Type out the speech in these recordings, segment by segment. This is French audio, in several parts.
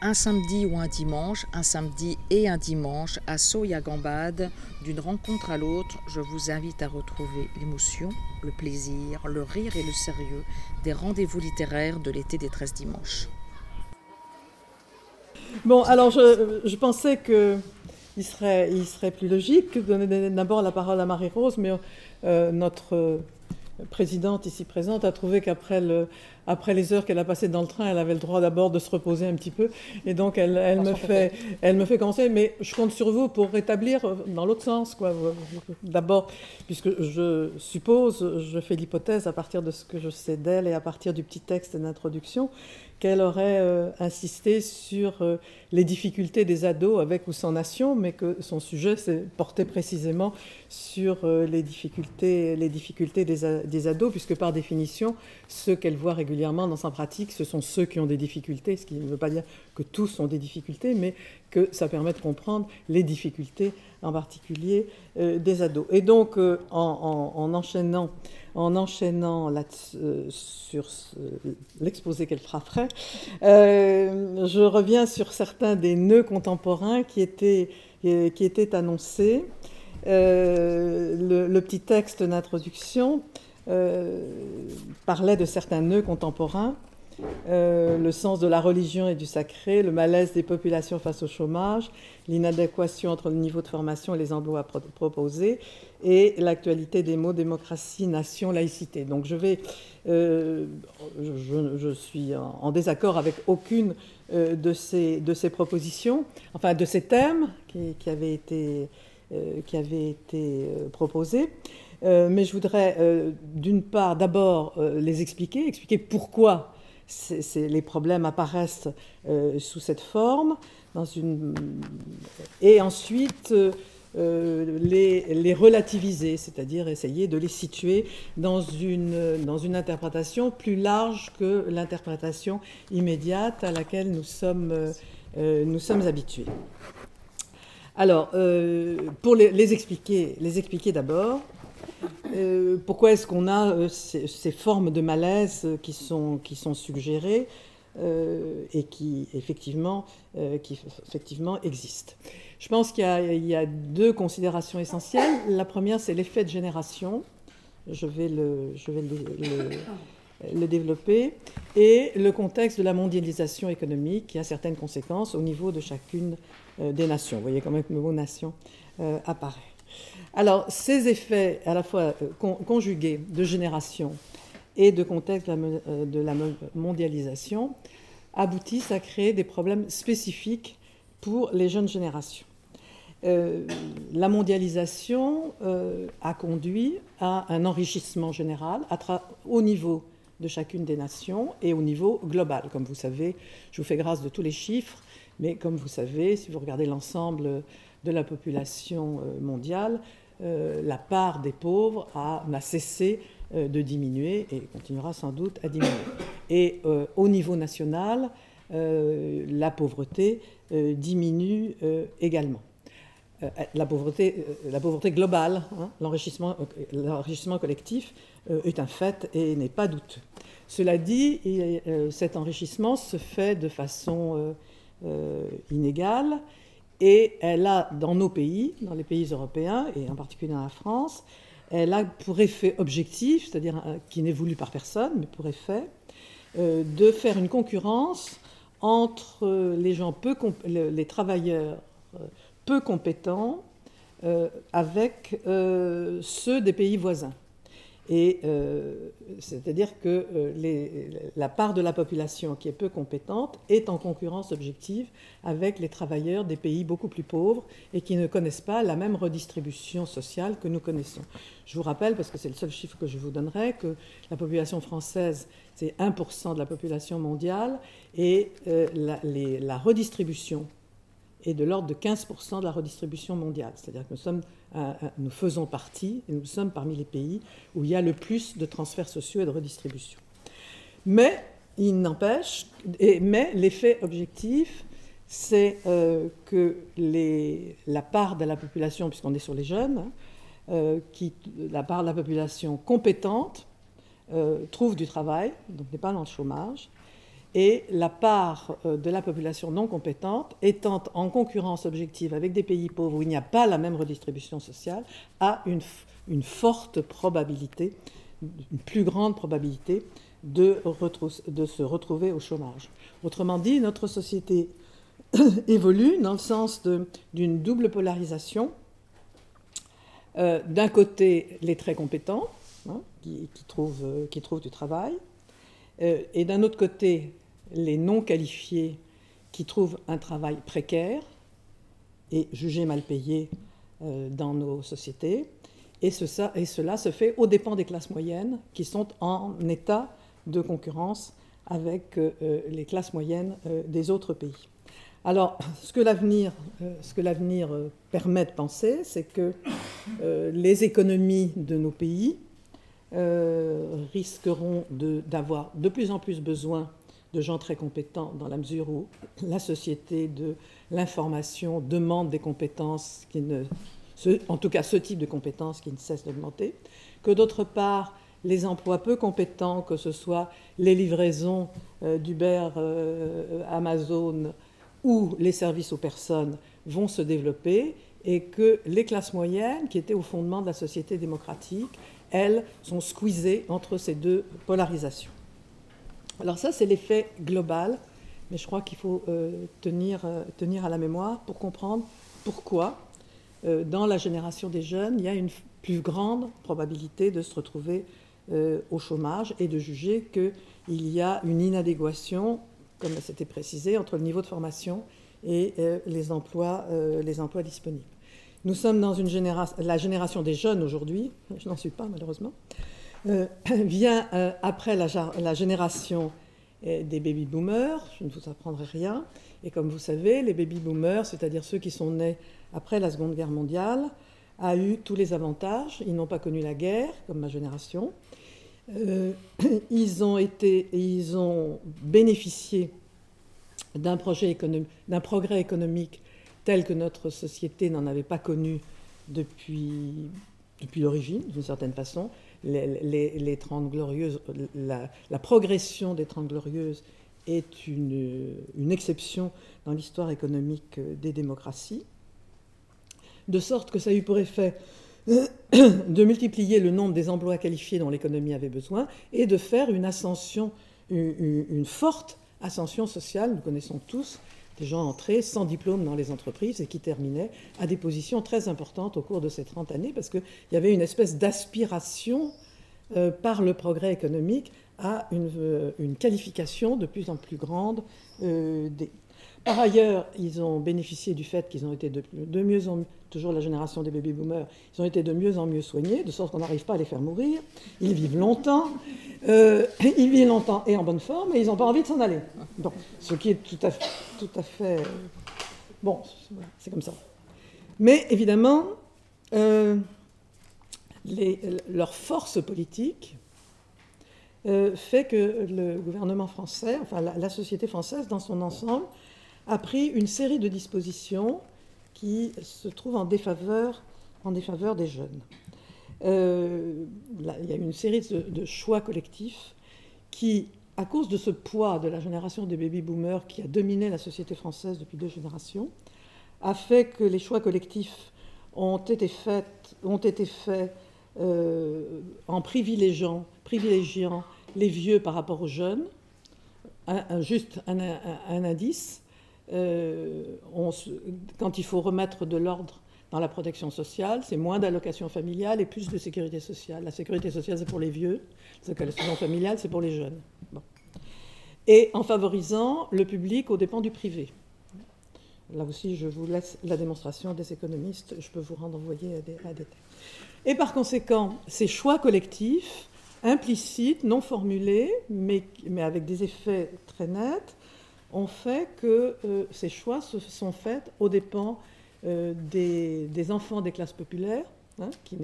un samedi ou un dimanche, un samedi et un dimanche, à Soya-Gambade, d'une rencontre à l'autre, je vous invite à retrouver l'émotion, le plaisir, le rire et le sérieux des rendez-vous littéraires de l'été des 13 dimanches. Bon, alors je, pensais que il serait, il serait plus logique de donner d'abord la parole à Marie-Rose, mais euh, notre présidente ici présente a trouvé qu'après le, après les heures qu'elle a passées dans le train, elle avait le droit d'abord de se reposer un petit peu. Et donc, elle, elle me, fait, elle me fait commencer. Mais je compte sur vous pour rétablir dans l'autre sens. Quoi. D'abord, puisque je suppose, je fais l'hypothèse à partir de ce que je sais d'elle et à partir du petit texte d'introduction, qu'elle aurait euh, insisté sur euh, les difficultés des ados avec ou sans nation, mais que son sujet s'est porté précisément sur euh, les difficultés, des, ados, puisque par définition, ceux qu'elle voit régulièrement dans sa pratique, ce sont ceux qui ont des difficultés, ce qui ne veut pas dire que tous ont des difficultés, mais que ça permet de comprendre les difficultés en particulier des ados. Et donc, en, en enchaînant en enchaînant euh, sur l'exposé qu'elle fera euh, je reviens sur certains des nœuds contemporains qui étaient, euh, qui étaient annoncés. le, petit texte d'introduction parlait de certains nœuds contemporains euh, le sens de la religion et du sacré, le malaise des populations face au chômage, l'inadéquation entre le niveau de formation et les emplois proposés, et l'actualité des mots démocratie, nation, laïcité. Donc je vais, euh, je, suis en, désaccord avec aucune euh, de, ces, de ces propositions, enfin de ces thèmes qui, avaient été, qui avaient été proposés. mais je voudrais d'une part d'abord les expliquer, expliquer pourquoi les problèmes apparaissent euh, sous cette forme, dans une, et ensuite euh, les, relativiser, c'est-à-dire essayer de les situer dans une, dans une interprétation plus large que l'interprétation immédiate à laquelle nous sommes, euh, nous sommes habitués. Alors, pour les, expliquer, les expliquer d'abord, euh, pourquoi est-ce qu'on a euh, ces, formes de malaise qui sont, qui sont suggérées euh, et qui effectivement, qui effectivement existent? Je pense qu'il y, a deux considérations essentielles. La première, c'est l'effet de génération. Je vais, le, je vais le, développer. Et le contexte de la mondialisation économique qui a certaines conséquences au niveau de chacune des nations. Vous voyez quand même que le mot nation apparaît. Alors, ces effets à la fois euh, conjugués de génération et de contexte de la, euh, mondialisation aboutissent à créer des problèmes spécifiques pour les jeunes générations. Euh, la mondialisation a conduit à un enrichissement général au niveau de chacune des nations et au niveau global. Comme vous savez, je vous fais grâce de tous les chiffres, mais comme vous savez, si vous regardez l'ensemble de la population mondiale, euh, la part des pauvres n'a cessé euh, de diminuer et continuera sans doute à diminuer. Et euh, au niveau national, la pauvreté diminue également. La pauvreté, la pauvreté globale, hein, l'enrichissement collectif est un fait et n'est pas douteux. Cela dit, cet enrichissement se fait de façon inégale et elle a, dans nos pays, dans les pays européens, et en particulier dans la France, elle a pour effet objectif, c'est-à-dire euh, qui n'est voulu par personne, mais pour effet, euh, de faire une concurrence entre les gens peu, les travailleurs euh, peu compétents avec ceux des pays voisins. Et euh, c'est-à-dire que euh, la part de la population qui est peu compétente est en concurrence objective avec les travailleurs des pays beaucoup plus pauvres et qui ne connaissent pas la même redistribution sociale que nous connaissons. Je vous rappelle, parce que c'est le seul chiffre que je vous donnerai, que la population française, c'est 1% de la population mondiale et euh, la redistribution est de l'ordre de 15% de la redistribution mondiale. C'est-à-dire que nous sommes nous faisons partie, et nous sommes parmi les pays où il y a le plus de transferts sociaux et de redistribution. Mais il n'empêche, mais l'effet objectif, c'est euh, que la part de la population, puisqu'on est sur les jeunes, hein, euh, qui, la part de la population compétente euh, trouve du travail, donc n'est pas dans le chômage, et la part de la population non compétente étant en concurrence objective avec des pays pauvres où il n'y a pas la même redistribution sociale, a une, forte probabilité, une plus grande probabilité de, se retrouver au chômage. Autrement dit, notre société évolue dans le sens d'une double polarisation. Euh, d'un côté, les très compétents, hein, qui, trouvent, euh, qui, trouvent, du travail, euh, et d'un autre côté, les non qualifiés, qui trouvent un travail précaire et jugé mal payé dans nos sociétés. Et, ce, et, cela se fait aux dépens des classes moyennes, qui sont en état de concurrence avec les classes moyennes des autres pays. Alors, ce que l'avenir, euh, euh, permet de penser, c'est que euh, les économies de nos pays risqueront d'avoir de, plus en plus besoin de gens très compétents dans la mesure où la société de l'information demande des compétences qui ne, en tout cas ce type de compétences qui ne cessent d'augmenter, que d'autre part les emplois peu compétents, que ce soit les livraisons d'Uber, Amazon, où les services aux personnes vont se développer et que les classes moyennes, qui étaient au fondement de la société démocratique, elles sont squeezées entre ces deux polarisations. Alors ça, c'est l'effet global, mais je crois qu'il faut euh, tenir, euh, tenir à la mémoire pour comprendre pourquoi, euh, dans la génération des jeunes, il y a une plus grande probabilité de se retrouver au chômage et de juger qu'il y a une inadéquation comme c'était précisé, entre le niveau de formation et les, emplois, les emplois disponibles. Nous sommes dans une la génération des jeunes aujourd'hui, je n'en suis pas malheureusement, vient après la, génération des baby boomers, je ne vous apprendrai rien, et comme vous savez, les baby boomers, c'est-à-dire ceux qui sont nés après la Seconde Guerre mondiale, a eu tous les avantages. Ils n'ont pas connu la guerre, comme ma génération. Euh, ils, ont été, ils ont bénéficié d'un progrès économique tel que notre société n'en avait pas connu depuis, depuis l'origine, d'une certaine façon. La, progression des Trente glorieuses est une, une exception dans l'histoire économique des démocraties, de sorte que ça a eu pour effet de multiplier le nombre des emplois qualifiés dont l'économie avait besoin et de faire une ascension, une, forte ascension sociale. Nous connaissons tous des gens entrés sans diplôme dans les entreprises et qui terminaient à des positions très importantes au cours de ces 30 années parce qu'il y avait une espèce d'aspiration euh, par le progrès économique à une, euh, qualification de plus en plus grande euh, par ailleurs, ils ont bénéficié du fait qu'ils ont été de, mieux en mieux, toujours la génération des baby boomers, ils ont été de mieux en mieux soignés, de sorte qu'on n'arrive pas à les faire mourir. Ils vivent longtemps, euh, ils vivent longtemps et en bonne forme, et ils n'ont pas envie de s'en aller. Ce qui est tout à, tout à fait. bon, c'est comme ça. Mais évidemment, euh, leur force politique euh, fait que le gouvernement français, enfin la société française dans son ensemble, a pris une série de dispositions qui se trouvent en défaveur, en défaveur des jeunes. Euh, il y a une série de, choix collectifs qui, à cause de ce poids de la génération des baby-boomers qui a dominé la société française depuis deux générations, a fait que les choix collectifs ont été faits, euh, en privilégiant, privilégiant les vieux par rapport aux jeunes. juste un indice, euh, quand il faut remettre de l'ordre dans la protection sociale, c'est moins d'allocations familiales et plus de sécurité sociale. La sécurité sociale, c'est pour les vieux, l'allocation familiale, c'est pour les jeunes. Et en favorisant le public aux dépens du privé. Là aussi, je vous laisse la démonstration des économistes, je peux vous rendre envoyé à des, des Et par conséquent, ces choix collectifs, implicites, non formulés, mais avec des effets très nets, ont fait que euh, ces choix se sont faits aux dépens euh, des, enfants des classes populaires, hein, qui,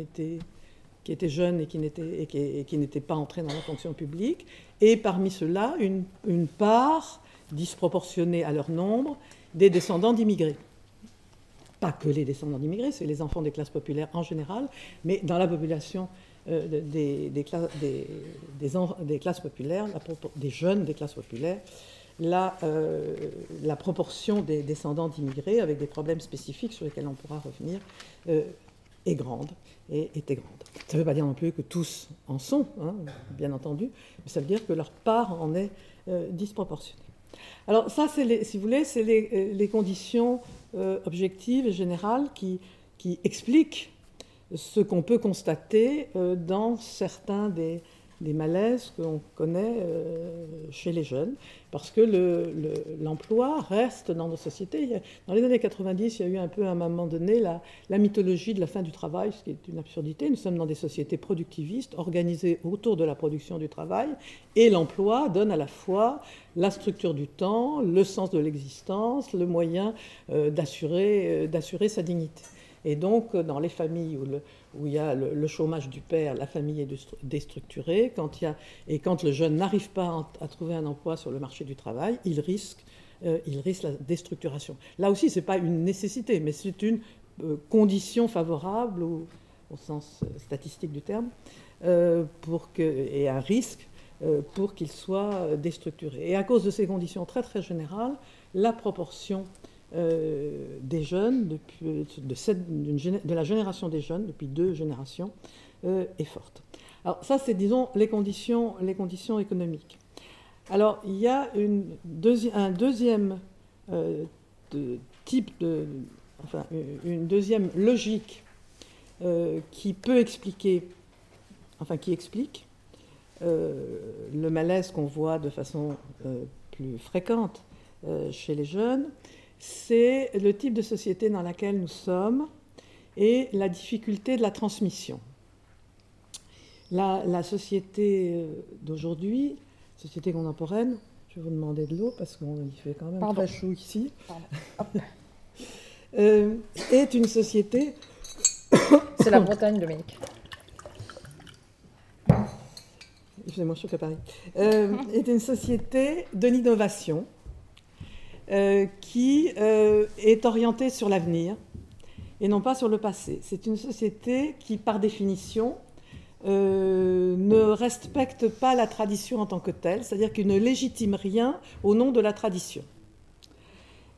étaient jeunes et qui n'étaient pas entrés dans la fonction publique, et parmi ceux-là, une, part disproportionnée à leur nombre des descendants d'immigrés. Pas que les descendants d'immigrés, c'est les enfants des classes populaires en général, mais dans la population euh, des, classes populaires, des jeunes des classes populaires, la, la proportion des descendants d'immigrés avec des problèmes spécifiques sur lesquels on pourra revenir est grande et était grande. Ça ne veut pas dire non plus que tous en sont, hein, bien entendu, mais ça veut dire que leur part en est disproportionnée. Alors ça, si vous voulez, c'est les, conditions objectives et générales qui, expliquent ce qu'on peut constater euh, dans certains des, malaises qu'on connaît euh, chez les jeunes, parce que l'emploi reste dans nos sociétés. Dans les années 90, il y a eu un peu à un moment donné la, mythologie de la fin du travail, ce qui est une absurdité. Nous sommes dans des sociétés productivistes organisées autour de la production du travail, et l'emploi donne à la fois la structure du temps, le sens de l'existence, le moyen euh, d'assurer sa dignité. Et donc, dans les familles où, le, où il y a le, chômage du père, la famille est déstructurée, et quand le jeune n'arrive pas à, trouver un emploi sur le marché du travail, il risque, euh, la déstructuration. Là aussi, ce n'est pas une nécessité, mais c'est une euh, condition favorable au, sens euh, statistique du terme, et un risque pour qu'il soit déstructuré. Et à cause de ces conditions très très générales, la proportion euh, des jeunes, depuis, de, la génération des jeunes, depuis deux générations, euh, est forte. Alors ça, c'est, disons, les conditions, les conditions économiques. Alors, il y a un deuxième euh, type de... Enfin, une deuxième logique qui peut expliquer, enfin, qui explique le malaise qu'on voit de façon plus fréquente chez les jeunes, c'est le type de société dans laquelle nous sommes et la difficulté de la transmission. La, société euh, d'aujourd'hui, société contemporaine, je vais vous demander de l'eau parce qu'il fait quand même très chaud ici, euh, est une société... C'est la Bretagne, Dominique. Il fait moins chaud qu'à Paris. Euh, est une société de l'innovation euh, qui euh, est orientée sur l'avenir et non pas sur le passé. C'est une société qui, par définition, euh, ne respecte pas la tradition en tant que telle, c'est-à-dire qu'il ne légitime rien au nom de la tradition.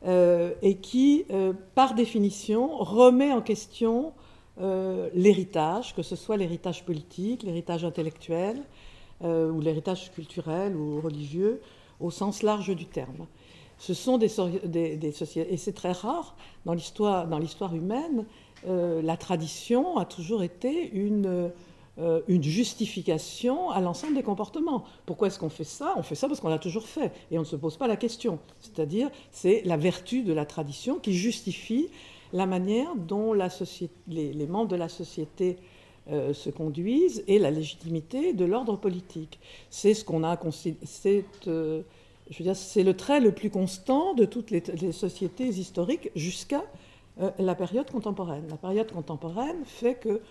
et qui, par définition, remet en question l'héritage, que ce soit l'héritage politique, l'héritage intellectuel, ou l'héritage culturel ou religieux, au sens large du terme ce sont des, sociétés, et c'est très rare dans l'histoire, dans l'histoire humaine, euh, la tradition a toujours été une, euh, une justification à l'ensemble des comportements. Pourquoi est-ce qu'on fait ça? On fait ça parce qu'on l'a toujours fait, et on ne se pose pas la question. C'est-à-dire, c'est la vertu de la tradition qui justifie la manière dont les, membres de la société euh, se conduisent et la légitimité de l'ordre politique. C'est ce qu'on a... je veux dire, c'est le trait le plus constant de toutes les, sociétés historiques jusqu'à euh, la période contemporaine. La période contemporaine fait que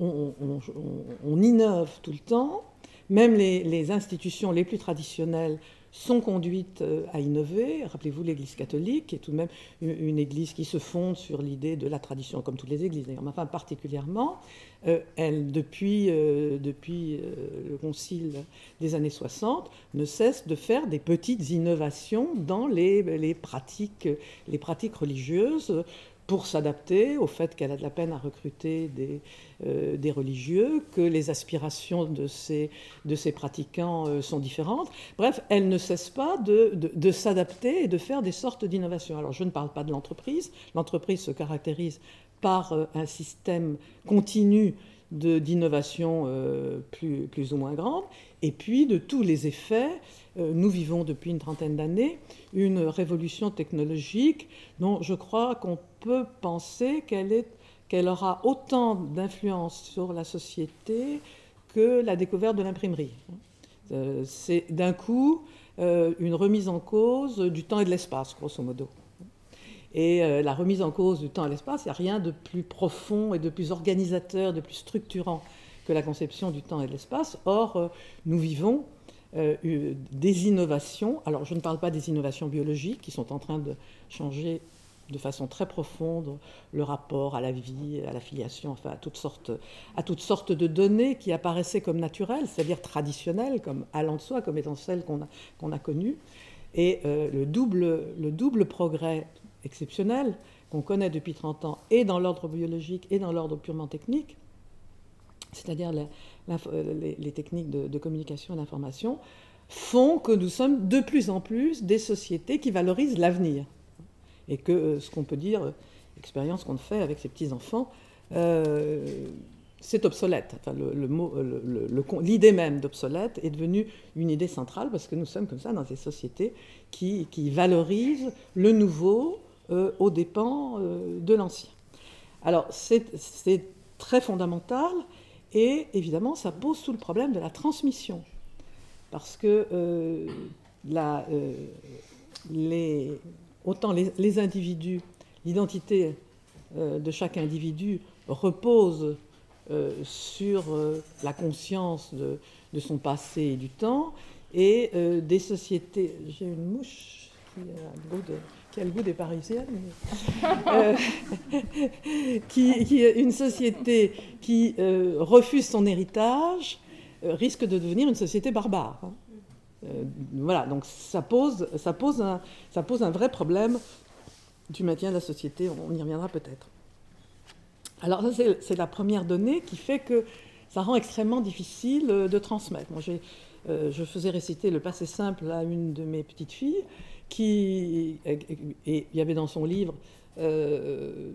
on, innove tout le temps, même les, institutions les plus traditionnelles sont conduites euh, à innover. Rappelez-vous l'Église catholique, est tout de même une, Église qui se fonde sur l'idée de la tradition, comme toutes les Églises d'ailleurs, mais enfin particulièrement, euh, elle, depuis, euh, depuis le Concile des années 60, ne cesse de faire des petites innovations dans les, les pratiques, les pratiques religieuses pour s'adapter au fait qu'elle a de la peine à recruter des, euh, religieux, que les aspirations de ces, pratiquants euh, sont différentes. Bref, elle ne cesse pas de, s'adapter et de faire des sortes d'innovations. Alors je ne parle pas de l'entreprise. L'entreprise se caractérise par euh, un système continu d'innovation plus, plus ou moins grande, et puis de tous les effets nous vivons depuis une trentaine d'années une révolution technologique dont je crois qu'on peut penser qu'elle aura autant d'influence sur la société que la découverte de l'imprimerie. Euh, c'est d'un coup euh, une remise en cause du temps et de l'espace, grosso modo. Et la remise en cause du temps et de l'espace, il n'y a rien de plus profond et de plus organisateur, de plus structurant que la conception du temps et de l'espace. Or, nous vivons euh, des innovations. Alors, je ne parle pas des innovations biologiques qui sont en train de changer de façon très profonde le rapport à la vie, à la filiation, enfin à toutes sortes, à toutes sortes de données qui apparaissaient comme naturelles, c'est-à-dire traditionnelles, comme allant de soi, comme étant celles qu'on a, a connues. Et le, double, le double progrès exceptionnel qu'on connaît depuis 30 ans, et dans l'ordre biologique et dans l'ordre purement technique, c'est-à-dire les, techniques de, communication et d'information, font que nous sommes de plus en plus des sociétés qui valorisent l'avenir. Et que euh, ce qu'on peut dire, euh, l'expérience qu'on fait avec ces petits-enfants, euh, c'est obsolète. l'idée même d'obsolète est devenue une idée centrale parce que nous sommes comme ça dans des sociétés qui, valorisent le nouveau aux dépens de l'ancien. Alors c'est très fondamental et évidemment ça pose tout le problème de la transmission parce que euh, euh, autant les, individus, l'identité euh, de chaque individu repose sur la conscience de, son passé et du temps, et des sociétés. J'ai une mouche qui a, le goût le goût des Parisiennes, qui, une société qui refuse son héritage euh, risque de devenir une société barbare. Hein. Euh, voilà, donc ça pose, ça, pose un, ça pose un vrai problème du maintien de la société, on y reviendra peut-être. Alors ça, c'est la première donnée qui fait que ça rend extrêmement difficile de transmettre. Moi, euh, je faisais réciter le passé simple à une de mes petites filles, qui, et il y avait dans son livre euh,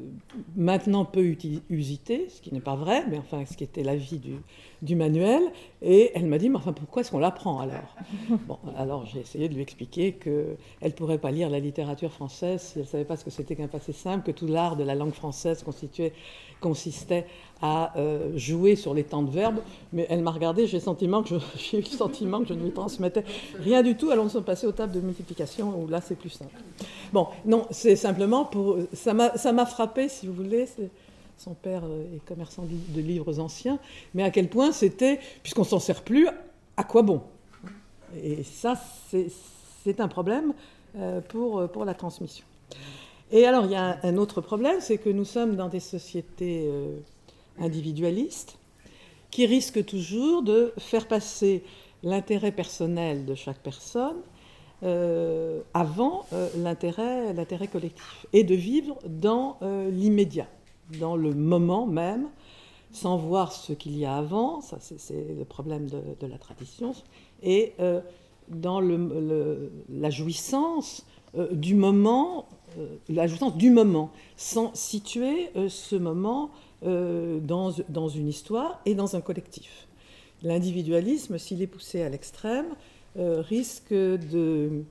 maintenant peu usité, ce qui n'est pas vrai, mais enfin ce qui était l'avis du, du manuel. Et elle m'a dit, mais enfin pourquoi est-ce qu'on l'apprend alors? Bon, alors j'ai essayé de lui expliquer qu'elle ne pourrait pas lire la littérature française si elle ne savait pas ce que c'était qu'un passé simple, que tout l'art de la langue française constituait, consistait à euh, jouer sur les temps de verbe. Mais elle m'a regardé, j'ai, eu le sentiment que je ne lui transmettais rien du tout. Alors nous sommes passés aux tables de multiplication où là c'est plus simple? Bon, non, c'est simplement pour. Ça m'a frappé, si vous voulez. Son père est commerçant de livres anciens, mais à quel point c'était, puisqu'on s'en sert plus, à quoi bon? Et ça, c'est un problème euh, pour, pour la transmission. Et alors, il y a un autre problème, c'est que nous sommes dans des sociétés individualistes qui risquent toujours de faire passer l'intérêt personnel de chaque personne euh, avant euh, l'intérêt, collectif et de vivre dans euh, l'immédiat, dans le moment même, sans voir ce qu'il y a avant, ça c'est, le problème de, la tradition, et dans la jouissance du moment, la jouissance du moment, sans situer ce moment dans, dans une histoire et dans un collectif. L'individualisme, s'il est poussé à l'extrême, euh, risque euh,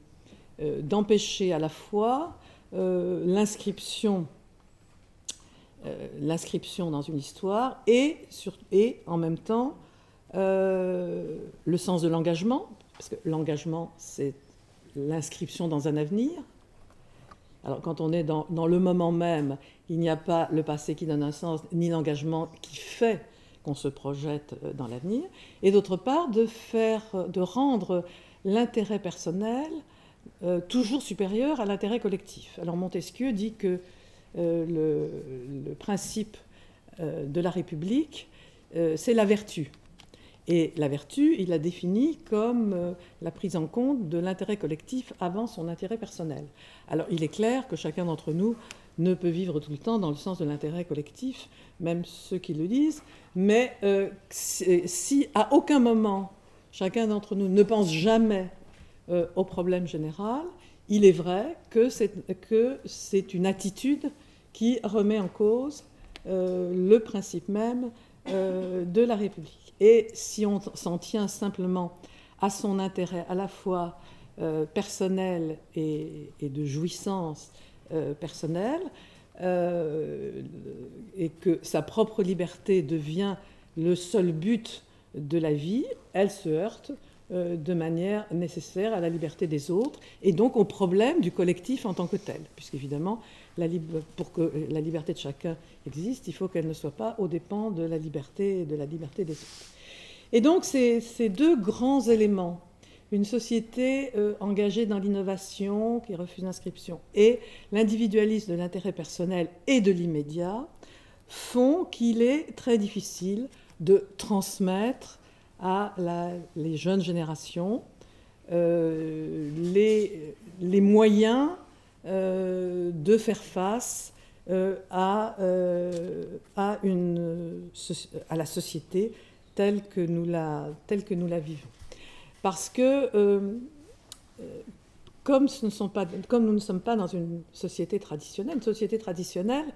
d'empêcher à la fois euh, l'inscription l'inscription dans une histoire et, en même temps le sens de l'engagement, parce que l'engagement, c'est l'inscription dans un avenir. Alors quand on est dans, le moment même, il n'y a pas le passé qui donne un sens, ni l'engagement qui fait qu'on se projette euh, dans l'avenir, et d'autre part de, faire, euh, de rendre l'intérêt personnel euh, toujours supérieur à l'intérêt collectif. Alors Montesquieu dit que le, principe de la République, c'est la vertu. Et la vertu, il la définit comme la prise en compte de l'intérêt collectif avant son intérêt personnel. Alors il est clair que chacun d'entre nous ne peut vivre tout le temps dans le sens de l'intérêt collectif, même ceux qui le disent, mais euh, si à aucun moment chacun d'entre nous ne pense jamais euh, au problème général, il est vrai que c'est une attitude qui remet en cause euh, le principe même de la République. Et si on s'en tient simplement à son intérêt à la fois personnel et, de jouissance personnelle, euh, et que sa propre liberté devient le seul but de la vie, elle se heurte euh, de manière nécessaire à la liberté des autres et donc au problème du collectif en tant que tel. Puisqu'évidemment, pour que la liberté de chacun existe, il faut qu'elle ne soit pas aux dépens de la liberté, de la liberté des autres. Et donc ces deux grands éléments une société euh, engagée dans l'innovation qui refuse l'inscription et l'individualisme de l'intérêt personnel et de l'immédiat font qu'il est très difficile de transmettre à les jeunes générations euh, les, moyens de faire face à, la société telle que nous la vivons. Parce que sont pas, comme nous ne sommes pas dans une société traditionnelle, une société traditionnelle,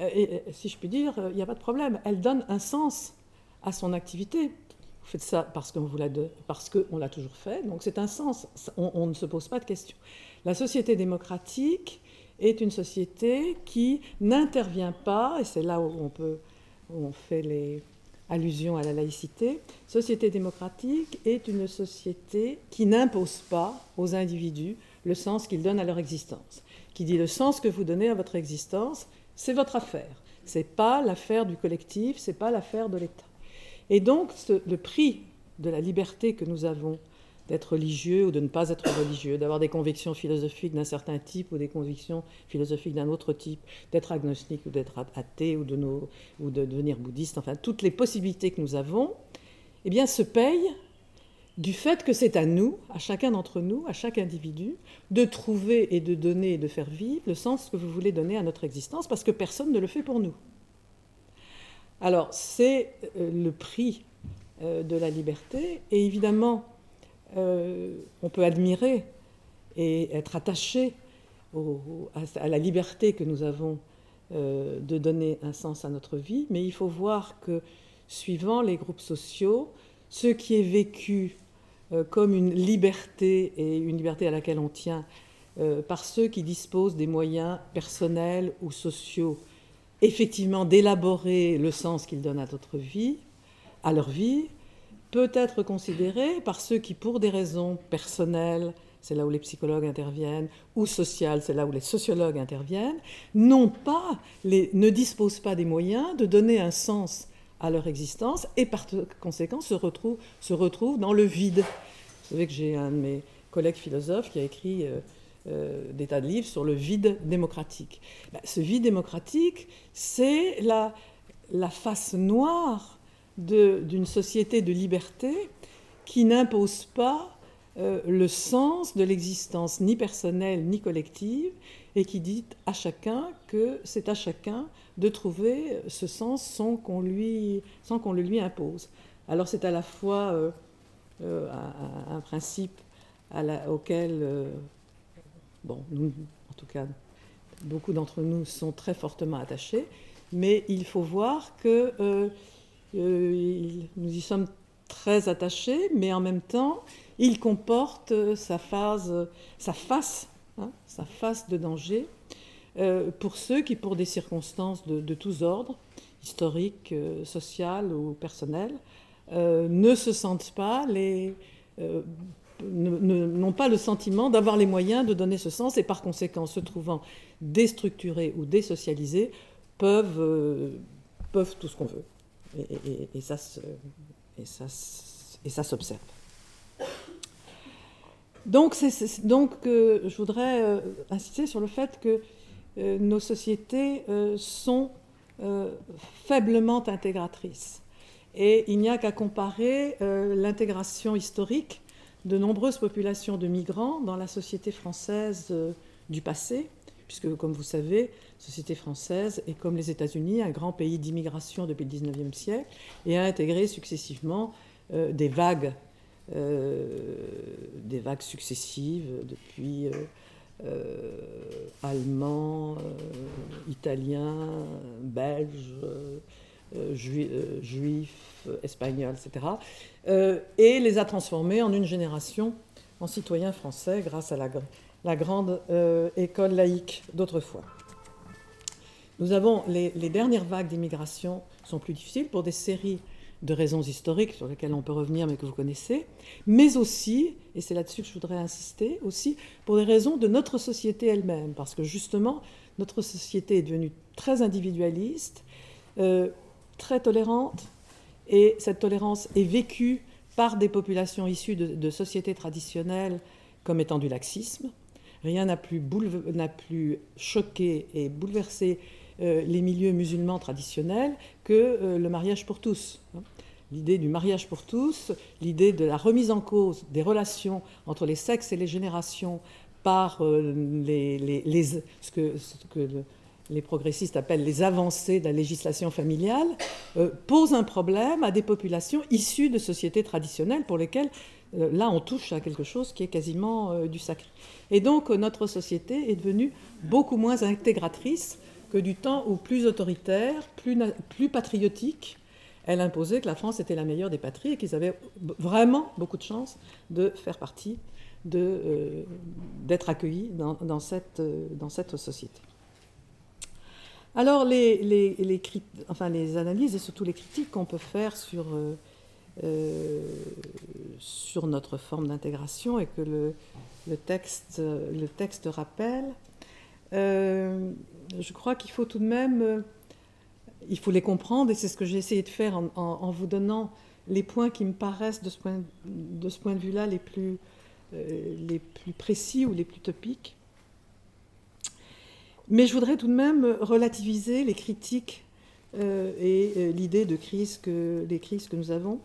euh, et, si je puis dire, il n'y a pas de problème, elle donne un sens à son activité. Vous faites ça parce qu'on vous l'a l'a toujours fait, donc c'est un sens. On, on, ne se pose pas de questions. La société démocratique est une société qui n'intervient pas, et c'est là où on peut, où on fait les, allusion à la laïcité, société démocratique est une société qui n'impose pas aux individus le sens qu'ils donnent à leur existence. Qui dit le sens que vous donnez à votre existence, c'est votre affaire. C'est pas l'affaire du collectif, c'est pas l'affaire de l'État. Et donc le prix de la liberté que nous avons d'être religieux ou de ne pas être religieux, d'avoir des convictions philosophiques d'un certain type ou des convictions philosophiques d'un autre type, d'être agnostique ou d'être athée ou de, devenir bouddhiste, enfin toutes les possibilités que nous avons, eh bien se payent du fait que c'est à nous, à chacun d'entre nous, à chaque individu, de trouver et de donner et de faire vivre le sens que vous voulez donner à notre existence, parce que personne ne le fait pour nous. Alors c'est euh, le prix euh, de la liberté, et évidemment, euh, on peut admirer et être attaché à, la liberté que nous avons euh, de donner un sens à notre vie, mais il faut voir que suivant les groupes sociaux, ce qui est vécu euh, comme une liberté et une liberté à laquelle on tient par ceux qui disposent des moyens personnels ou sociaux, effectivement d'élaborer le sens qu'ils donnent à notre vie, à leur vie, peut être considéré par ceux qui, pour des raisons personnelles, c'est là où les psychologues interviennent, ou sociales, c'est là où les sociologues interviennent, n'ont pas ne disposent pas des moyens de donner un sens à leur existence et par conséquent se retrouvent, dans le vide. Vous savez que j'ai un de mes collègues philosophes qui a écrit euh, euh, des tas de livres sur le vide démocratique. Ben, ce vide démocratique, c'est la face noire d'une société de liberté qui n'impose pas euh, le sens de l'existence ni personnelle ni collective et qui dit à chacun que c'est à chacun de trouver ce sens sans qu'on lui, sans qu'on le lui impose. Alors c'est à la fois euh, euh, un, principe auquel, bon, en tout cas, beaucoup d'entre nous sont très fortement attachés, mais il faut voir que nous y sommes très attachés, mais en même temps, il comporte sa, phase, sa face, hein, sa face de danger euh, pour ceux qui, pour des circonstances de, tous ordres, historiques, euh, sociales ou personnelles, euh, ne se sentent pas n'ont pas le sentiment d'avoir les moyens de donner ce sens et par conséquent, se trouvant déstructurés ou désocialisés, peuvent tout ce qu'on veut et, ça, s'observe. Donc, donc euh, je voudrais euh, insister sur le fait que euh, nos sociétés sont faiblement intégratrices. Et il n'y a qu'à comparer l'intégration historique de nombreuses populations de migrants dans la société française du passé, puisque, comme vous savez, société française est comme les États-Unis, un grand pays d'immigration depuis le XIXe siècle, et a intégré successivement euh, des vagues, euh, des vagues successives depuis euh, allemands, italiens, belges, juifs, espagnols, etc., et les a transformés en une génération en citoyens français grâce à la, la grande école laïque d'autrefois. Nous avons les, dernières vagues d'immigration sont plus difficiles pour des séries de raisons historiques sur lesquelles on peut revenir mais que vous connaissez, mais aussi, et c'est là-dessus que je voudrais insister, aussi pour des raisons de notre société elle-même, parce que justement, notre société est devenue très individualiste, euh, très tolérante, et cette tolérance est vécue par des populations issues de sociétés traditionnelles comme étant du laxisme. Rien n'a plus, choqué et bouleversé euh, les milieux musulmans traditionnels que euh, le mariage pour tous. Hein. L'idée du mariage pour tous, l'idée de la remise en cause des relations entre les sexes et les générations par les, ce que, les progressistes appellent les avancées de la législation familiale, pose un problème à des populations issues de sociétés traditionnelles pour lesquelles là on touche à quelque chose qui est quasiment du sacré. Et donc notre société est devenue beaucoup moins intégratrice que du temps où plus autoritaire, plus, patriotique, elle imposait que la France était la meilleure des patries et qu'ils avaient vraiment beaucoup de chance de faire partie, euh, d'être accueillis euh, dans cette société. Alors les, enfin, les analyses et surtout les critiques qu'on peut faire sur, euh, sur notre forme d'intégration et que le, texte, le texte rappelle, je crois qu'il faut tout de même il faut les comprendre, et c'est ce que j'ai essayé de faire en, vous donnant les points qui me paraissent de ce point de, vue-là les, euh, les plus précis ou les plus topiques. Mais je voudrais tout de même relativiser les critiques euh, et euh, l'idée de crise que, les crises que nous avons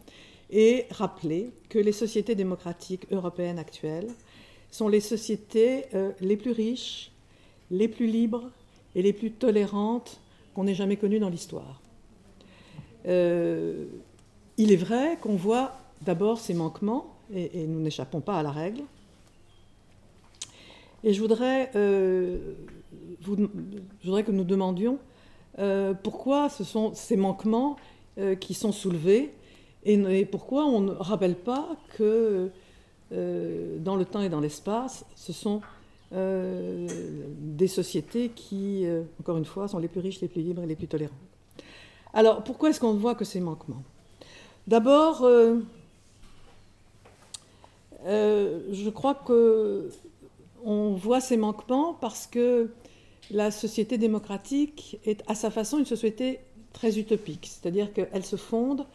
et rappeler que les sociétés démocratiques européennes actuelles sont les sociétés les plus riches, les plus libres et les plus tolérantes qu'on n'ait jamais connu dans l'histoire. Euh, il est vrai qu'on voit d'abord ces manquements, et, nous n'échappons pas à la règle. Et je voudrais, euh, je voudrais que nous demandions euh, pourquoi ce sont ces manquements qui sont soulevés et, pourquoi on ne rappelle pas que dans le temps et dans l'espace, ce sont euh, des sociétés qui, euh, encore une fois, sont les plus riches, les plus libres et les plus tolérantes. Alors, pourquoi est-ce qu'on voit que ces manquements? D'abord, euh, je crois que on voit ces manquements parce que la société démocratique est à sa façon une société très utopique, c'est-à-dire qu'elle se fonde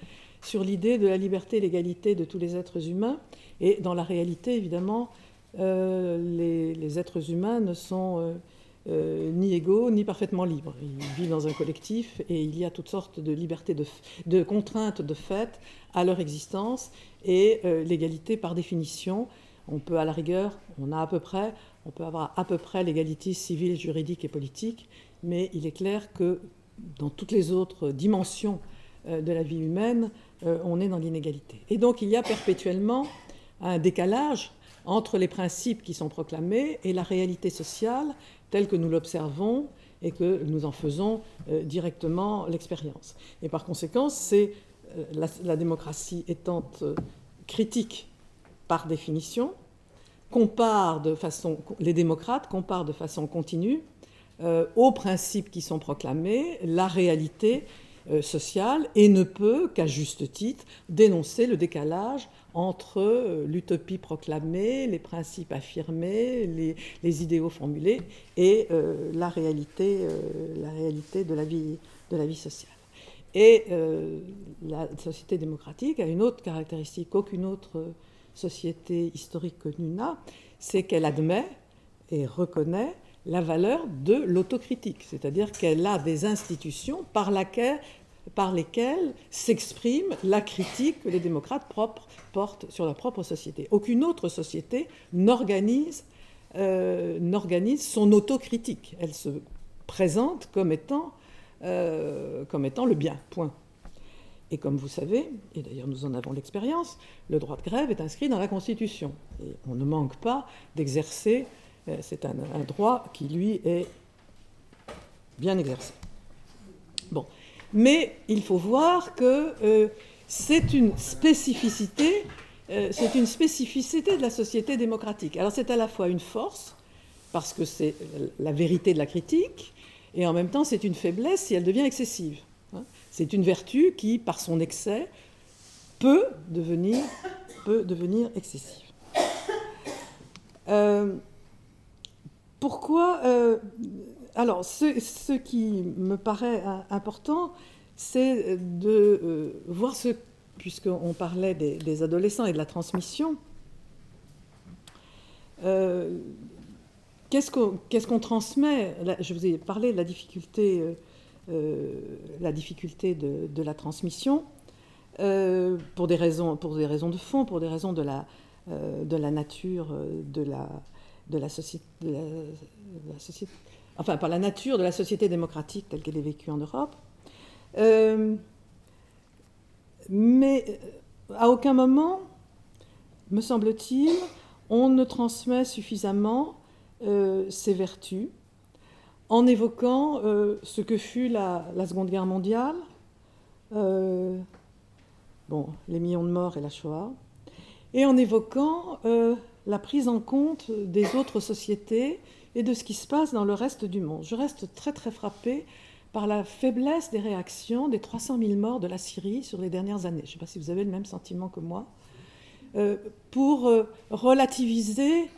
sur l'idée de la liberté et l'égalité de tous les êtres humains, et dans la réalité, évidemment, euh, les, êtres humains ne sont euh, euh, ni égaux ni parfaitement libres. Ils vivent dans un collectif et il y a toutes sortes de libertés, de, contraintes de fait à leur existence et l'égalité par définition. On peut à la rigueur, on a à peu près, on peut avoir à peu près l'égalité civile, juridique et politique, mais il est clair que dans toutes les autres dimensions de la vie humaine, on est dans l'inégalité. Et donc il y a perpétuellement un décalage entre les principes qui sont proclamés et la réalité sociale telle que nous l'observons et que nous en faisons euh, directement l'expérience. Et par conséquent, c'est euh, la, démocratie étant euh, critique par définition, compare de façon, les démocrates comparent de façon continue aux principes qui sont proclamés la réalité sociale et ne peut qu'à juste titre dénoncer le décalage entre euh, l'utopie proclamée, les principes affirmés, les, idéaux formulés et euh, la, réalité, euh, la réalité de la vie sociale. Et la société démocratique a une autre caractéristique qu'aucune autre société historique connue n'a, c'est qu'elle admet et reconnaît la valeur de l'autocritique, c'est-à-dire qu'elle a des institutions par, laquelle, par lesquelles s'exprime la critique que les démocrates propres portent sur leur propre société. Aucune autre société n'organise euh, son autocritique. Elle se présente comme étant, euh, comme étant le bien, point. Et comme vous savez, et d'ailleurs nous en avons l'expérience, le droit de grève est inscrit dans la Constitution. Et on ne manque pas d'exercer, euh, c'est un, droit qui, lui, est bien exercé. Bon. Mais il faut voir que euh, c'est une spécificité, euh, c'est une spécificité de la société démocratique. Alors c'est à la fois une force, parce que c'est la vérité de la critique, et en même temps c'est une faiblesse si elle devient excessive. C'est une vertu qui, par son excès, peut devenir, peut excessive. Euh, pourquoi alors, ce, qui me paraît important, c'est de euh, voir ce, puisqu'on parlait des, adolescents et de la transmission, euh, qu'est-ce qu'on transmet? Je vous ai parlé de la difficulté, euh, la difficulté de, la transmission pour, des raisons, pour des raisons de fond, pour des raisons de la, de la nature de la de la société, enfin par la nature de la société démocratique telle qu'elle est vécue en Europe. mais à aucun moment, me semble-t-il, on ne transmet suffisamment ses vertus en évoquant ce que fut la, Seconde Guerre mondiale, bon, les millions de morts et la Shoah, et en évoquant euh, la prise en compte des autres sociétés et de ce qui se passe dans le reste du monde. Je reste très très frappée par la faiblesse des réactions des 300 000 morts de la Syrie sur les dernières années. Je ne sais pas si vous avez le même sentiment que moi. Euh, pour euh, relativiser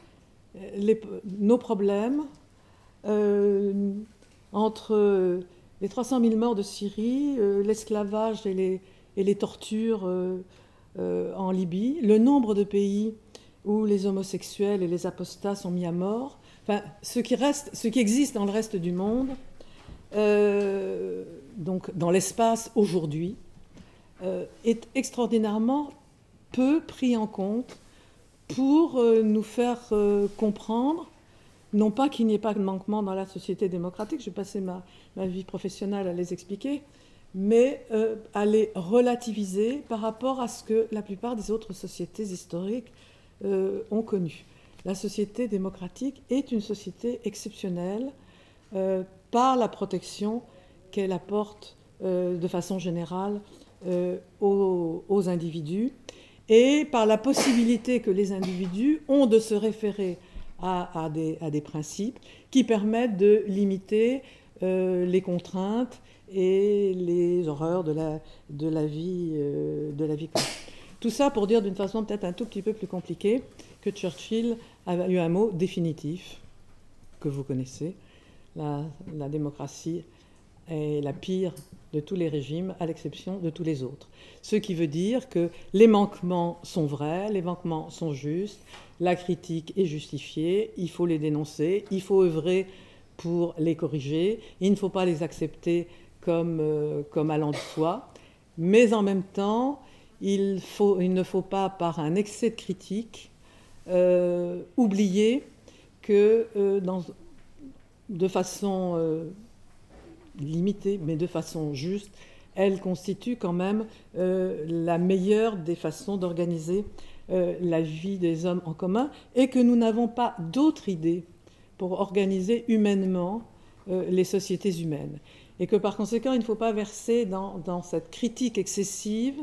nos problèmes entre les 300 000 morts de Syrie, l'esclavage et les, tortures euh, euh, en Libye, le nombre de pays où les homosexuels et les apostats sont mis à mort, enfin, ce qui, reste, ce qui existe dans le reste du monde, euh, donc dans l'espace aujourd'hui, est extraordinairement peu pris en compte pour nous faire comprendre, non pas qu'il n'y ait pas de manquement dans la société démocratique, j'ai passé ma, ma, vie professionnelle à les expliquer, mais euh, à les relativiser par rapport à ce que la plupart des autres sociétés historiques euh, ont connu. La société démocratique est une société exceptionnelle euh, par la protection qu'elle apporte de façon générale aux, individus et par la possibilité que les individus ont de se référer à, des, principes qui permettent de limiter les contraintes et les horreurs de la, vie. Euh, de la vie. Tout ça pour dire d'une façon peut-être un tout petit peu plus compliquée que Churchill a eu un mot définitif que vous connaissez. La démocratie est la pire de tous les régimes, à l'exception de tous les autres. Ce qui veut dire que les manquements sont vrais, les manquements sont justes, la critique est justifiée, il faut les dénoncer, il faut œuvrer pour les corriger, il ne faut pas les accepter comme, euh, comme allant de soi, mais en même temps, il, faut, il ne faut pas, par un excès de critique, euh, oublier que euh, de façon limitée, mais de façon juste, elle constitue quand même la meilleure des façons d'organiser la vie des hommes en commun et que nous n'avons pas d'autre idée pour organiser humainement les sociétés humaines et que par conséquent, il ne faut pas verser dans, cette critique excessive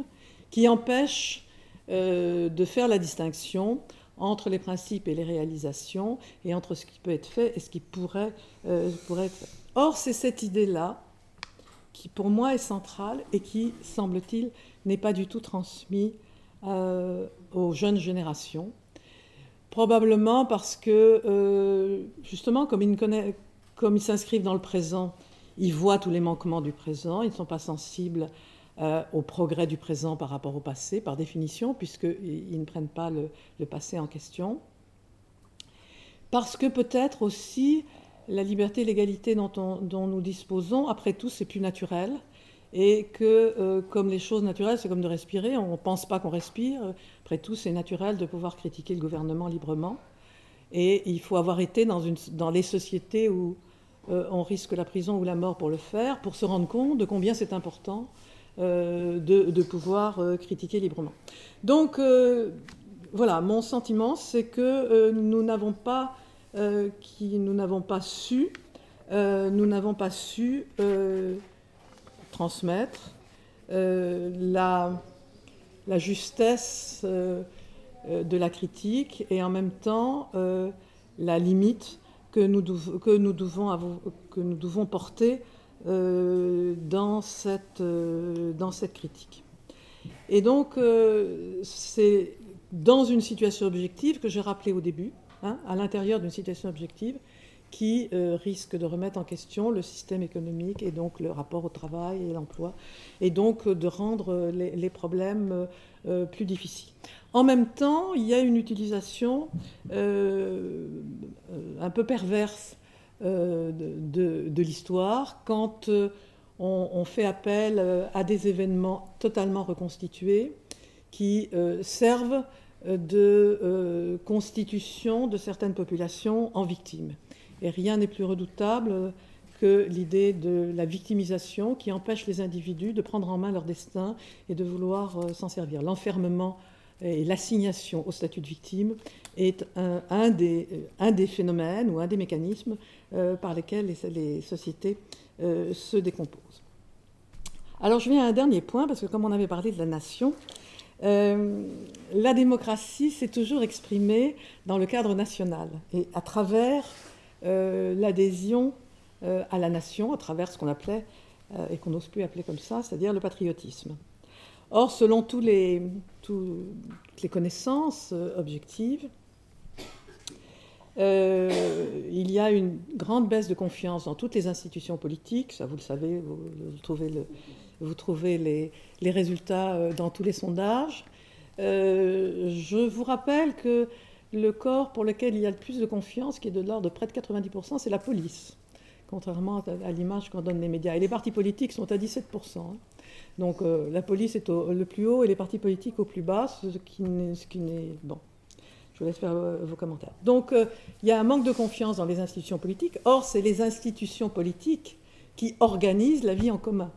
qui empêche euh, de faire la distinction entre les principes et les réalisations, et entre ce qui peut être fait et ce qui pourrait, euh, pourrait être fait. Or, c'est cette idée-là qui, pour moi, est centrale et qui, semble-t-il, n'est pas du tout transmise euh, aux jeunes générations. Probablement parce que, justement, comme ils s'inscrivent dans le présent, ils voient tous les manquements du présent, ils ne sont pas sensibles euh, au progrès du présent par rapport au passé, par définition, puisqu'ils ne prennent pas le, passé en question. Parce que peut-être aussi la liberté et l'égalité dont, nous disposons, après tout, c'est plus naturel. Et que, euh, comme les choses naturelles, c'est comme de respirer, on ne pense pas qu'on respire. Après tout, c'est naturel de pouvoir critiquer le gouvernement librement. Et il faut avoir été dans, les sociétés où, euh, on risque la prison ou la mort pour le faire, pour se rendre compte de combien c'est important euh, de, pouvoir critiquer librement. Donc voilà, mon sentiment, c'est que nous n'avons pas, qui, nous n'avons pas su, nous n'avons pas su transmettre la, justesse de la critique et en même temps la limite que nous, devons, que nous devons porter euh, dans, cette, euh, dans cette critique. Et donc, euh, c'est dans une situation objective que j'ai rappelé au début, hein, à l'intérieur d'une situation objective, qui risque de remettre en question le système économique et donc le rapport au travail et l'emploi, et donc de rendre les, les problèmes plus difficiles. En même temps, il y a une utilisation euh, un peu perverse euh, de, l'histoire quand euh, on, fait appel à des événements totalement reconstitués qui servent de constitution de certaines populations en victimes. Et rien n'est plus redoutable que l'idée de la victimisation qui empêche les individus de prendre en main leur destin et de vouloir euh, s'en servir. L'enfermement et l'assignation au statut de victime est un, des, euh, phénomènes ou un des mécanismes euh, par lesquels les, sociétés se décomposent. Alors je viens à un dernier point, parce que comme on avait parlé de la nation, la démocratie s'est toujours exprimée dans le cadre national et à travers l'adhésion euh, à la nation à travers ce qu'on appelait, euh, et qu'on n'ose plus appeler comme ça, c'est-à-dire le patriotisme. Or, selon tous les, toutes les connaissances euh, objectives, il y a une grande baisse de confiance dans toutes les institutions politiques, ça vous le savez, vous, trouvez, le, vous trouvez les, résultats dans tous les sondages. je vous rappelle que le corps pour lequel il y a le plus de confiance, qui est de l'ordre de près de 90%, c'est la police contrairement à l'image qu'en donnent les médias. Et les partis politiques sont à 17%. Hein. Donc euh, la police est au, le plus haut et les partis politiques au plus bas, ce qui n'est... Bon, je vous laisse faire euh, vos commentaires. Donc euh, il y a un manque de confiance dans les institutions politiques. Or, c'est les institutions politiques qui organisent la vie en commun.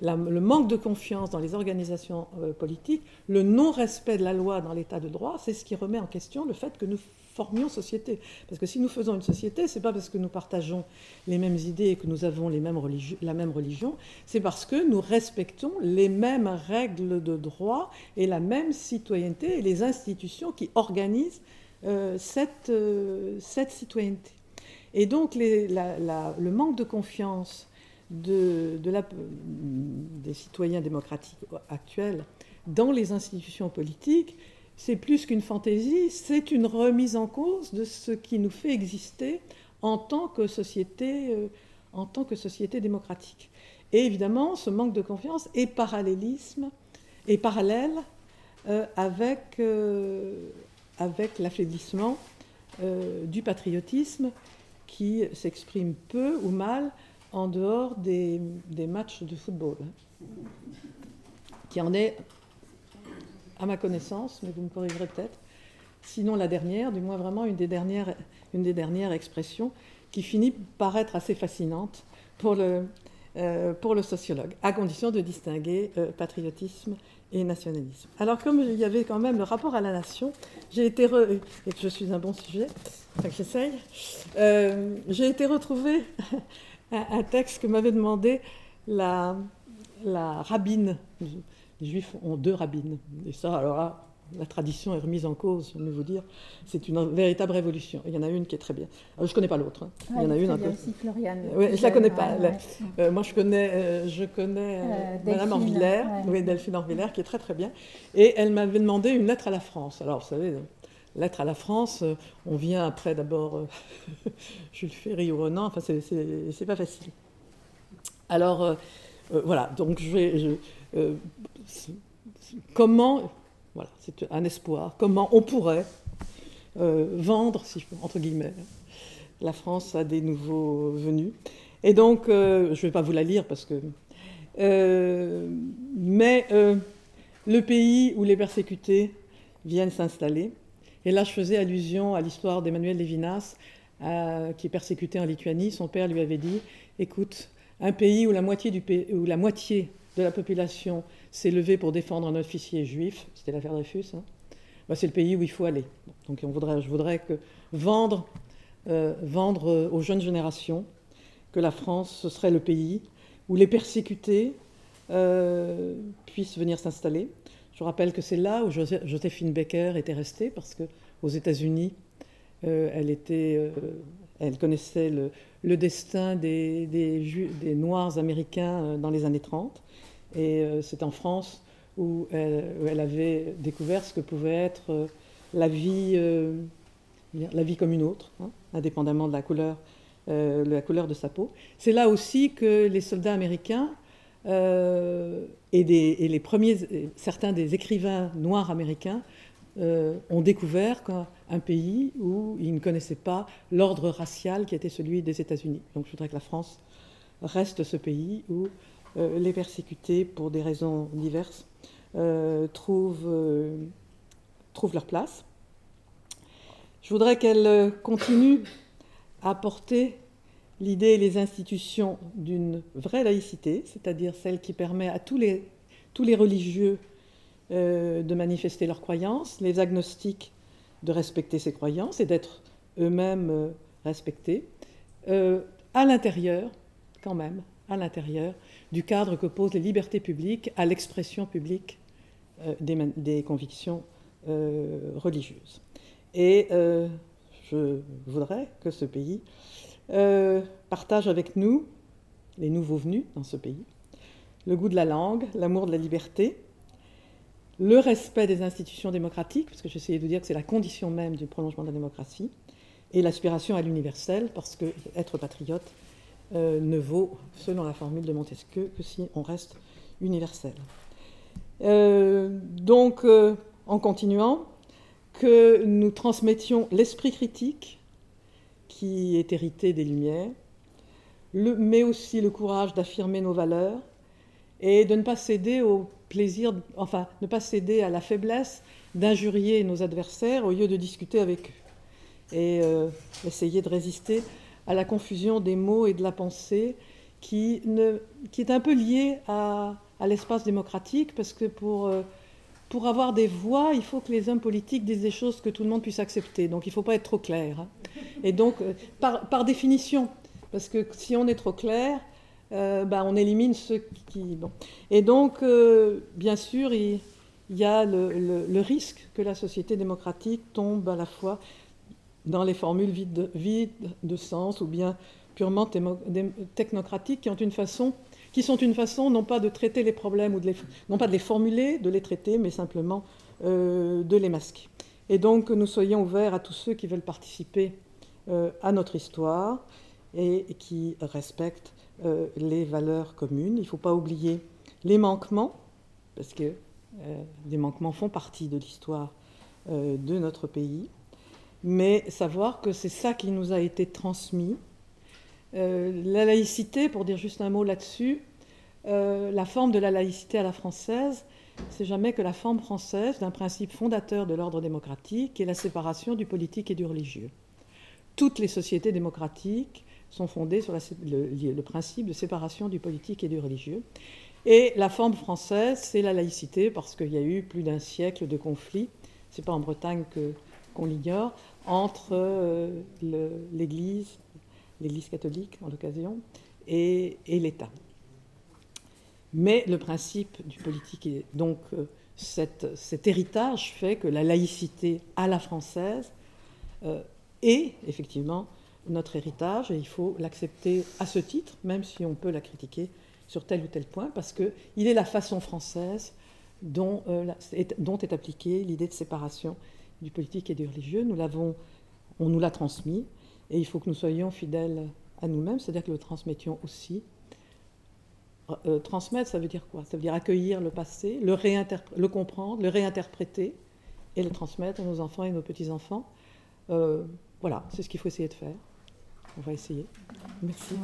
Le manque de confiance dans les organisations politiques, le non-respect de la loi dans l'état de droit, c'est ce qui remet en question le fait que nous formions société. Parce que si nous faisons une société, c'est pas parce que nous partageons les mêmes idées et que nous avons la même religion, c'est parce que nous respectons les mêmes règles de droit et la même citoyenneté et les institutions qui organisent euh, cette, euh, cette citoyenneté. Et donc le manque de confiance de, de la, citoyens démocratiques actuels dans les institutions politiques c'est plus qu'une fantaisie, c'est une remise en cause de ce qui nous fait exister en tant que société, euh, en tant que société démocratique. Et évidemment, ce manque de confiance est parallélisme, est parallèle euh, avec, euh, avec l'affaiblissement du patriotisme qui s'exprime peu ou mal en dehors des, matchs de football, qui en est à ma connaissance, mais vous me corrigerez peut-être. Sinon la dernière, du moins vraiment une des dernières, une des dernières expressions qui finit par être assez fascinante pour le, euh, pour le sociologue, à condition de distinguer euh, patriotisme et nationalisme. Alors comme il y avait quand même le rapport à la nation, j'ai été, et que je suis un bon sujet, j'essaye, euh, j'ai été retrouver un, texte que m'avait demandé la, la rabbine les juifs ont deux rabbines. Et ça, alors là, la tradition est remise en cause, je vais vous dire. C'est une véritable révolution. Il y en a une qui est très bien. je ne connais pas l'autre. Hein. Il y en a une un peu. aussi Floriane. Oui, je ne la connais pas. Euh, moi, je connais, euh, je connais euh, Madame Orvillers, oui, Delphine Orvillers, qui est très très bien. Et elle m'avait demandé une lettre à la France. Alors, vous savez, lettre à la France, on vient après d'abord Jules Ferry ou Renan. Enfin, c'est pas facile. Alors, voilà. Donc, je vais. Euh, comment, voilà, c'est un espoir, comment on pourrait euh, vendre, si je peux, entre guillemets, la France à des nouveaux venus. Et donc, euh, je ne vais pas vous la lire parce que. mais le pays où les persécutés viennent s'installer. Et là, je faisais allusion à l'histoire d'Emmanuel Lévinas, qui est persécuté en Lituanie. Son père lui avait dit Écoute, un pays où la moitié, de la population s'est levée pour défendre un officier juif, c'était l'affaire Dreyfus, hein, bah, c'est le pays où il faut aller. Donc on voudrait, je voudrais que vendre, euh, euh, aux jeunes générations que la France, ce serait le pays où les persécutés euh, puissent venir s'installer. Je rappelle que c'est là où Joséphine Baker était restée, parce qu'aux États-Unis, elle connaissait le, destin des, Noirs américains dans les années 30. Et euh, c'est en France où elle, avait découvert ce que pouvait être euh, la vie, euh, la vie comme une autre, hein, indépendamment de la couleur, de sa peau. C'est là aussi que les soldats américains et, les premiers, certains des écrivains noirs américains ont découvert un pays où ils ne connaissaient pas l'ordre racial qui était celui des États-Unis. Donc je voudrais que la France reste ce pays où euh, les persécutés, pour des raisons diverses, euh, trouvent, euh, trouvent leur place. Je voudrais qu'elle continue à porter l'idée et les institutions d'une vraie laïcité, c'est-à-dire celle qui permet à tous les, tous les religieux euh, de manifester leurs croyances, les agnostiques de respecter ces croyances et d'être eux-mêmes euh, respectés, euh, à l'intérieur, quand même, à l'intérieur du cadre que posent les libertés publiques à l'expression publique des, convictions religieuses. Et je voudrais que ce pays partage avec nous, les nouveaux venus dans ce pays, le goût de la langue, l'amour de la liberté, le respect des institutions démocratiques, parce que j'essayais de dire que c'est la condition même du prolongement de la démocratie, et l'aspiration à l'universel, parce que être patriote euh, ne vaut, selon la formule de Montesquieu, que si on reste universel. Euh, donc, en continuant, que nous transmettions l'esprit critique, qui est hérité des Lumières, mais aussi le courage d'affirmer nos valeurs et de ne pas céder au plaisir, enfin, ne pas céder à la faiblesse d'injurier nos adversaires au lieu de discuter avec eux et euh, essayer de résister à la confusion des mots et de la pensée qui, est un peu liée à, à l'espace démocratique parce que pour euh, pour avoir des voix, il faut que les hommes politiques disent des choses que tout le monde puisse accepter. Donc il ne faut pas être trop clair. Hein. Et donc, euh, par, définition, parce que si on est trop clair, euh, bah, on élimine ceux qui... Et donc, euh, bien sûr, il, y a le, risque que la société démocratique tombe à la fois dans les formules vides de, sens ou bien purement technocratiques qui ont une façon qui sont une façon non pas de traiter les problèmes ou de les, non pas de les formuler, de les traiter, mais simplement euh, de les masquer. Et donc nous soyons ouverts à tous ceux qui veulent participer à notre histoire et, qui respectent euh, les valeurs communes. Il ne faut pas oublier les manquements, parce que les manquements font partie de l'histoire de notre pays, mais savoir que c'est ça qui nous a été transmis euh, la laïcité, pour dire juste un mot là-dessus, euh, la forme de la laïcité à la française, c'est jamais que la forme française d'un principe fondateur de l'ordre démocratique, qui est la séparation du politique et du religieux. Toutes les sociétés démocratiques sont fondées sur le, principe de séparation du politique et du religieux. Et la forme française, c'est la laïcité, parce qu'il y a eu plus d'un siècle de conflits, c'est pas en Bretagne qu'on l'ignore, entre euh, l'Église l'Église catholique en l'occasion, et, l'État. Mais le principe du politique, donc euh, cet héritage fait que la laïcité à la française euh, est effectivement notre héritage et il faut l'accepter à ce titre, même si on peut la critiquer sur tel ou tel point, parce qu'il est la façon française dont, euh, est, dont est appliquée l'idée de séparation du politique et du religieux. Nous l'avons, on nous l'a transmis, et il faut que nous soyons fidèles à nous-mêmes, c'est-à-dire que le transmettions aussi. Euh, transmettre, ça veut dire quoi? Ça veut dire accueillir le passé, le, comprendre, le réinterpréter et le transmettre à nos enfants et nos petits-enfants. Euh, voilà, c'est ce qu'il faut essayer de faire. On va essayer. Merci.